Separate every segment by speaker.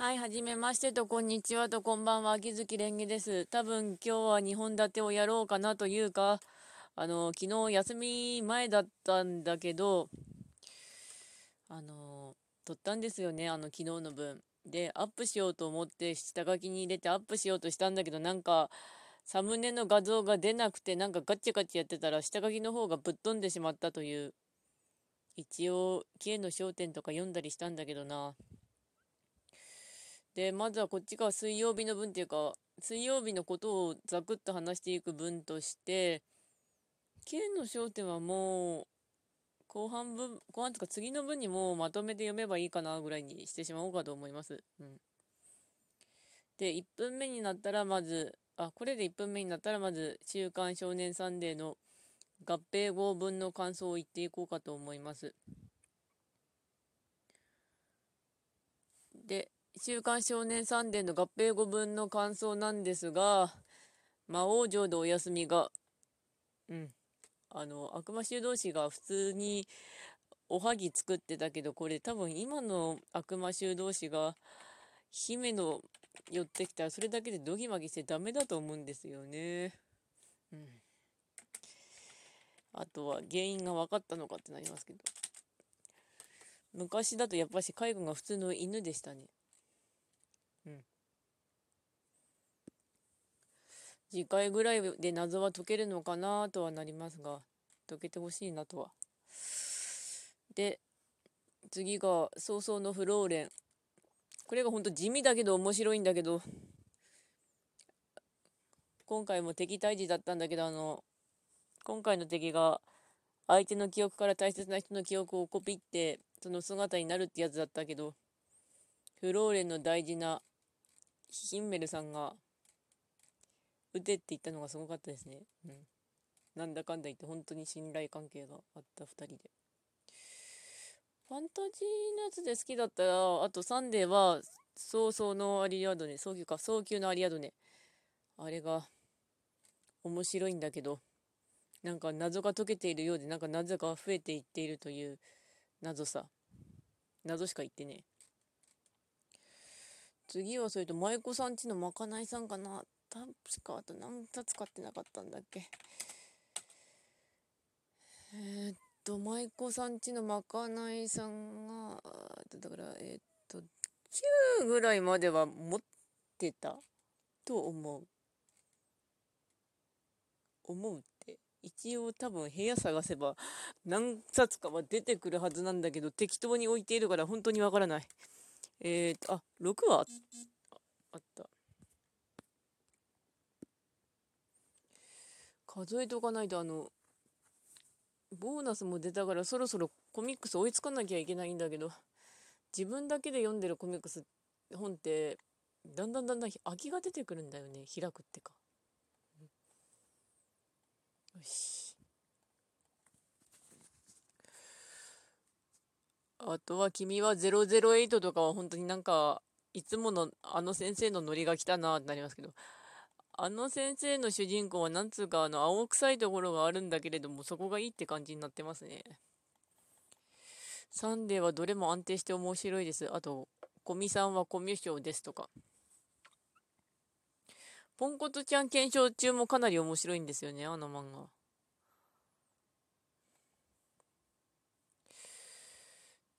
Speaker 1: はい、はじめましてと、こんにちはと、こんばんは、秋月蓮華です。多分今日は2本立てをやろうかなというか、あの、昨日休み前だったんだけど、あの、撮ったんですよね、あの、昨日の分。で、アップしようと思って、下書きに入れてアップしようとしたんだけど、なんか、サムネの画像が出なくて、なんかガッチガチャやってたら、下書きの方がぶっ飛んでしまったという、一応、K の焦点とか読んだりしたんだけどな。で、まずはこっちが水曜日の分っていうか、水曜日のことをザクッと話していく分として、K の焦点はもう、後半分、後半とか次の分にもまとめて読めばいいかなぐらいにしてしまおうかと思います。うん。で、1分目になったらまず、あ、これで1分目になったらまず、週刊少年サンデーの合併号分の感想を言っていこうかと思います。で、週刊少年サンデーの合併後分の感想なんですが、魔王城でお休みが、うん、あの、悪魔修道士が普通におはぎ作ってたけど、これ多分今の悪魔修道士が姫の寄ってきたらそれだけでドギマギしてダメだと思うんですよね。うん。あとは原因が分かったのかってなりますけど。昔だとやっぱし介護が普通の犬でしたね。うん。次回ぐらいで謎は解けるのかなとはなりますが、解けてほしいなとは。で、次が、早々のフローレン。これがほんと地味だけど面白いんだけど、今回も敵退治だったんだけど、あの、今回の敵が相手の記憶から大切な人の記憶をコピって、その姿になるってやつだったけど、フローレンの大事なヒンメルさんが、撃てって言ったのがすごかったですね。うん。なんだかんだ言って本当に信頼関係があった2人で。ファンタジーのやつで好きだったら、あとサンデーは、早々のアリアドネ、早急か、早急のアリアドネ。あれが、面白いんだけど、なんか謎が解けているようで、なんか謎が増えていっているという謎さ。謎しか言ってねえ次はそれと、舞妓さんちのまかないさんかな。確か、あと何冊買ってなかったんだっけ。えー、っと、舞妓さんちのまかないさんが、だから、えー、っと、9ぐらいまでは持ってたと思う。思うって。一応多分部屋探せば何冊かは出てくるはずなんだけど適当に置いているから本当にわからない。えーと、あ、6はあった。数えとかないと、あの、ボーナスも出たからそろそろコミックス追いつかなきゃいけないんだけど、自分だけで読んでるコミックス本って、だんだんだんだん空きが出てくるんだよね。開くってか。よし。あとは君は008とかは本当になんか、いつものあの先生のノリが来たなってなりますけど、あの先生の主人公はなんつうかあの青臭いところがあるんだけれども、そこがいいって感じになってますね。サンデーはどれも安定して面白いです。あと、コミさんはコミュ障ですとか。ポンコツちゃん検証中もかなり面白いんですよね、あの漫画。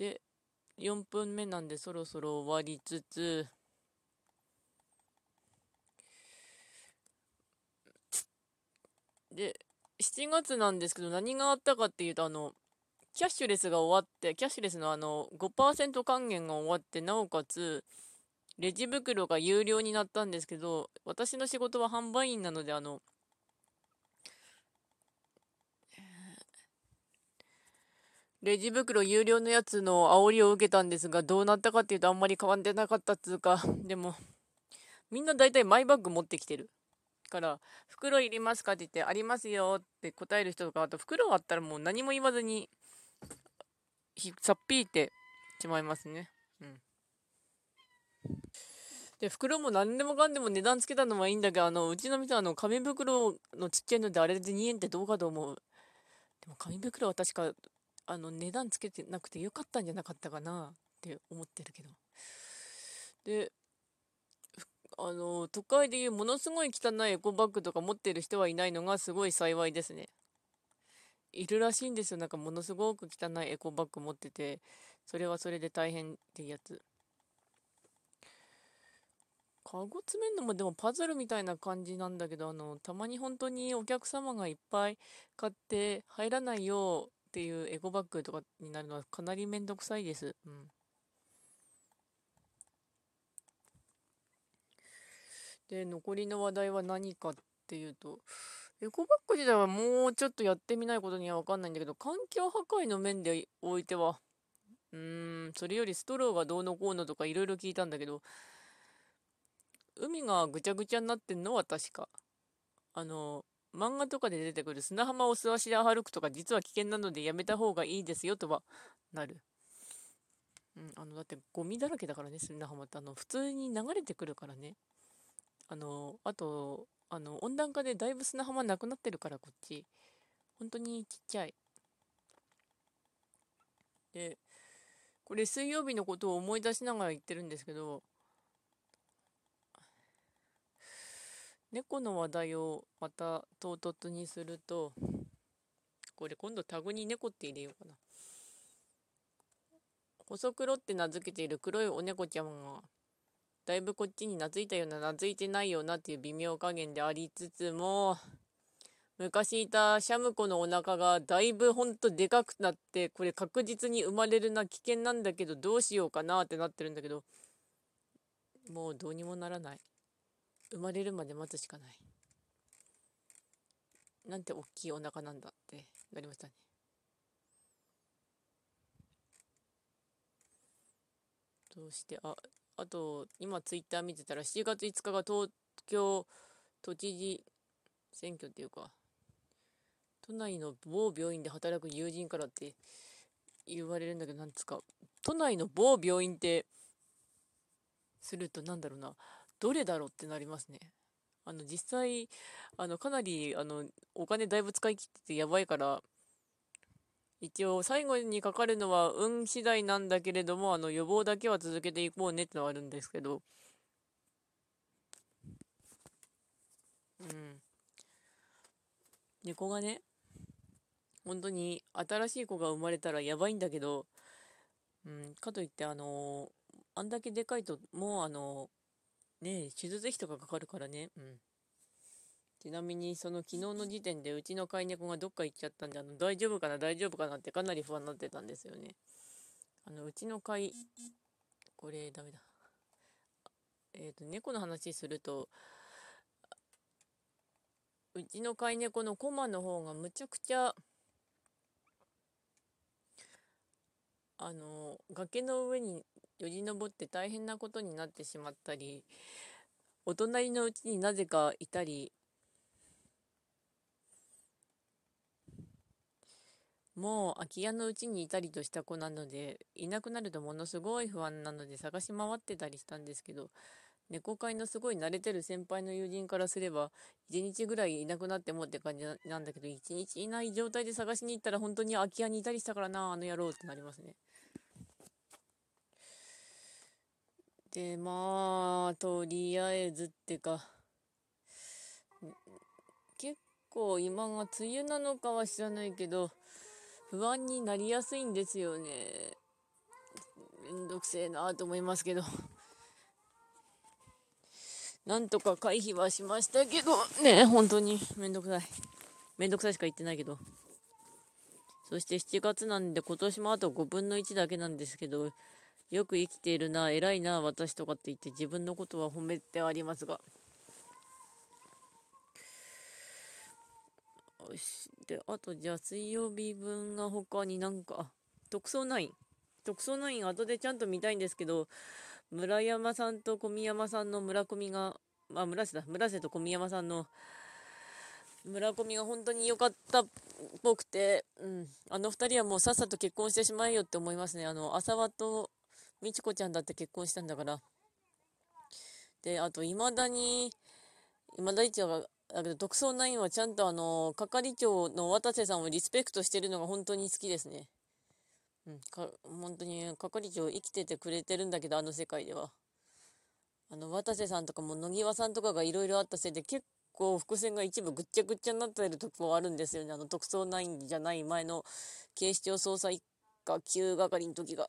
Speaker 1: で、4分目なんでそろそろ終わりつつ、で、7月なんですけど何があったかっていうと、あの、キャッシュレスが終わって、キャッシュレスのあの5%還元が終わって、なおかつ、レジ袋が有料になったんですけど、私の仕事は販売員なので、あの、レジ袋有料のやつの煽りを受けたんですが、どうなったかっていうとあんまり変わってなかったっつうか、でも、みんな大体マイバッグ持ってきてる。から、袋いりますかって言って、ありますよって答える人とか、あと袋あったらもう何も言わずに、さっぴいてしまいますね。うん。で、袋も何でもかんでも値段つけたのはいいんだけど、あの、うちの店あの、紙袋のちっちゃいのであれで2円ってどうかと思う。でも紙袋は確かあの値段つけてなくてよかったんじゃなかったかなって思ってるけどで、あの、都会でいうものすごい汚いエコバッグとか持ってる人はいないのがすごい幸いですね。いるらしいんですよ。なんかものすごく汚いエコバッグ持ってて、それはそれで大変ってやつ。カゴ詰めるのもでもパズルみたいな感じなんだけど、あの、たまに本当にお客様がいっぱい買って入らないようっていうエコバッグとかになるのはかなりめんどくさいです。うん。で、残りの話題は何かっていうと、エコバッグ自体はもうちょっとやってみないことにはわかんないんだけど、環境破壊の面でおいては、うーん、それよりストローがどうのこうのとかいろいろ聞いたんだけど、海がぐちゃぐちゃになってんのは確か。あの、漫画とかで出てくる砂浜を素足で歩くとか実は危険なのでやめた方がいいですよとはなる。うん、あの、だってゴミだらけだからね、砂浜って。あの、普通に流れてくるからね。あの、あと、あの、温暖化でだいぶ砂浜なくなってるから、こっち。本当にちっちゃい。で、これ水曜日のことを思い出しながら言ってるんですけど、猫の話題をまた唐突にすると、これ今度タグに猫って入れようかな。細黒って名付けている黒いお猫ちゃんが、だいぶこっちに懐いたような、懐いてないようなっていう微妙加減でありつつも、昔いたシャム子のお腹がだいぶほんとでかくなって、これ確実に生まれるな危険なんだけど、どうしようかなってなってるんだけど、もうどうにもならない。生まれるまで待つしかない。なんて大きいお腹なんだってなりましたね。どうしてああと今ツイッター見てたら7月5日が東京都知事選挙っていうか都内の某病院で働く友人からって言われるんだけどなんつか都内の某病院ってするとなんだろうな。どれだろうってなりますね。あの、実際、あの、かなり、あの、お金だいぶ使い切っててやばいから、一応、最後にかかるのは運次第なんだけれども、あの、予防だけは続けていこうねってのはあるんですけど、うん。猫がね、本当に新しい子が生まれたらやばいんだけど、うん、かといって、あのー、あんだけでかいと、もう、あのー、ね、手術費とかかかるからね。うん。ちなみに、その昨日の時点でうちの飼い猫がどっか行っちゃったんで、あの、大丈夫かな大丈夫かなってかなり不安になってたんですよね。あの、うちの飼い、これ、ダメだ。えっ、ー、と、猫の話すると、うちの飼い猫のコマの方がむちゃくちゃ、あの、崖の上によじ登って大変なことになってしまったりお隣のうちになぜかいたりもう空き家のうちにいたりとした子なのでいなくなるとものすごい不安なので探し回ってたりしたんですけど猫飼いのすごい慣れてる先輩の友人からすれば1日ぐらいいなくなってもって感じなんだけど1日いない状態で探しに行ったら本当に空き家にいたりしたからなあの野郎ってなりますね。で、まあ、とりあえずってか、結構今が梅雨なのかは知らないけど、不安になりやすいんですよね。めんどくせえなと思いますけど。なんとか回避はしましたけど、ね、本当にめんどくさい。めんどくさいしか言ってないけど。そして7月なんで今年もあと5分の1だけなんですけど、よく生きているな、偉いな、私とかって言って自分のことは褒めてありますが。よし。で、あとじゃあ水曜日分が他になんか、特捜9。特捜9後でちゃんと見たいんですけど、村山さんと小宮山さんの村上が、あ、村瀬だ、村瀬と小宮山さんの村上が本当に良かったっぽくて、うん、あの二人はもうさっさと結婚してしまえよって思いますね。あの、浅輪とみちこちゃんだって結婚したんだから。で、あと、未だに、今だ一応が、だけど、特捜9はちゃんとあの、係長の渡瀬さんをリスペクトしてるのが本当に好きですね。うん、か、本当に係長生きててくれてるんだけど、あの世界では。あの、渡瀬さんとかも野際さんとかがいろいろあったせいで結構伏線が一部ぐっちゃぐっちゃになってるとこあるんですよね。あの、特捜9じゃない前の警視庁捜査一課9係の時が。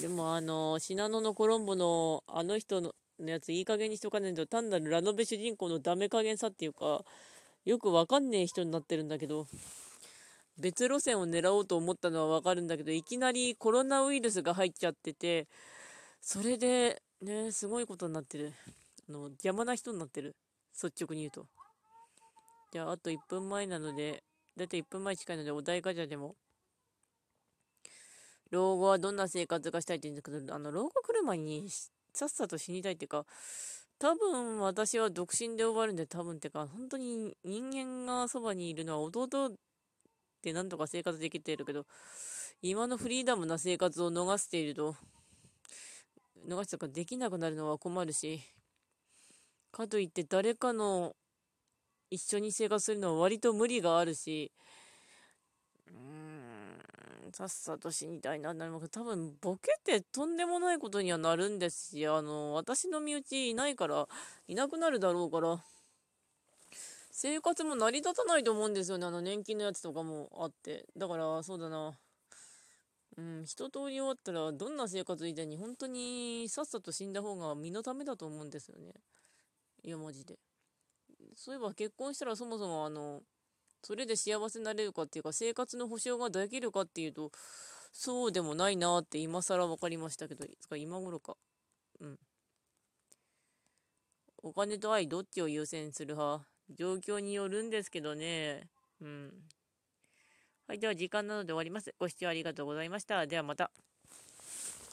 Speaker 1: でもあの、信濃のコロンボのあの人のやついい加減にしとかないと単なるラノベ主人公のダメ加減さっていうか、よくわかんねえ人になってるんだけど、別路線を狙おうと思ったのはわかるんだけど、いきなりコロナウイルスが入っちゃってて、それで、ね、すごいことになってる。あの、邪魔な人になってる。率直に言うと。じゃあ、あと1分前なので、だいたい1分前近いので、お題ガチャでも。老後はどんな生活がしたいって言うんだけど、あの、老後来る前に、さっさと死にたいっていうか、多分私は独身で終わるんで、多分ってか、本当に人間がそばにいるのは弟でなんとか生活できてるけど、今のフリーダムな生活を逃していると、逃したかできなくなるのは困るし、かといって誰かの一緒に生活するのは割と無理があるし、うん、さっさと死にたいな、なります多分ボケてとんでもないことにはなるんですし、あの、私の身内いないから、いなくなるだろうから、生活も成り立たないと思うんですよね。あの年金のやつとかもあって。だから、そうだな。うん、一通り終わったら、どんな生活以前に本当にさっさと死んだ方が身のためだと思うんですよね。いや、マジで。そういえば結婚したらそもそもあの、それで幸せになれるかっていうか、生活の保障ができるかっていうと、そうでもないなって今更分かりましたけど、いつか今頃か。うん。お金と愛どっちを優先する派？状況によるんですけどね。うん。はい、では時間なので終わります。ご視聴ありがとうございました。ではまた。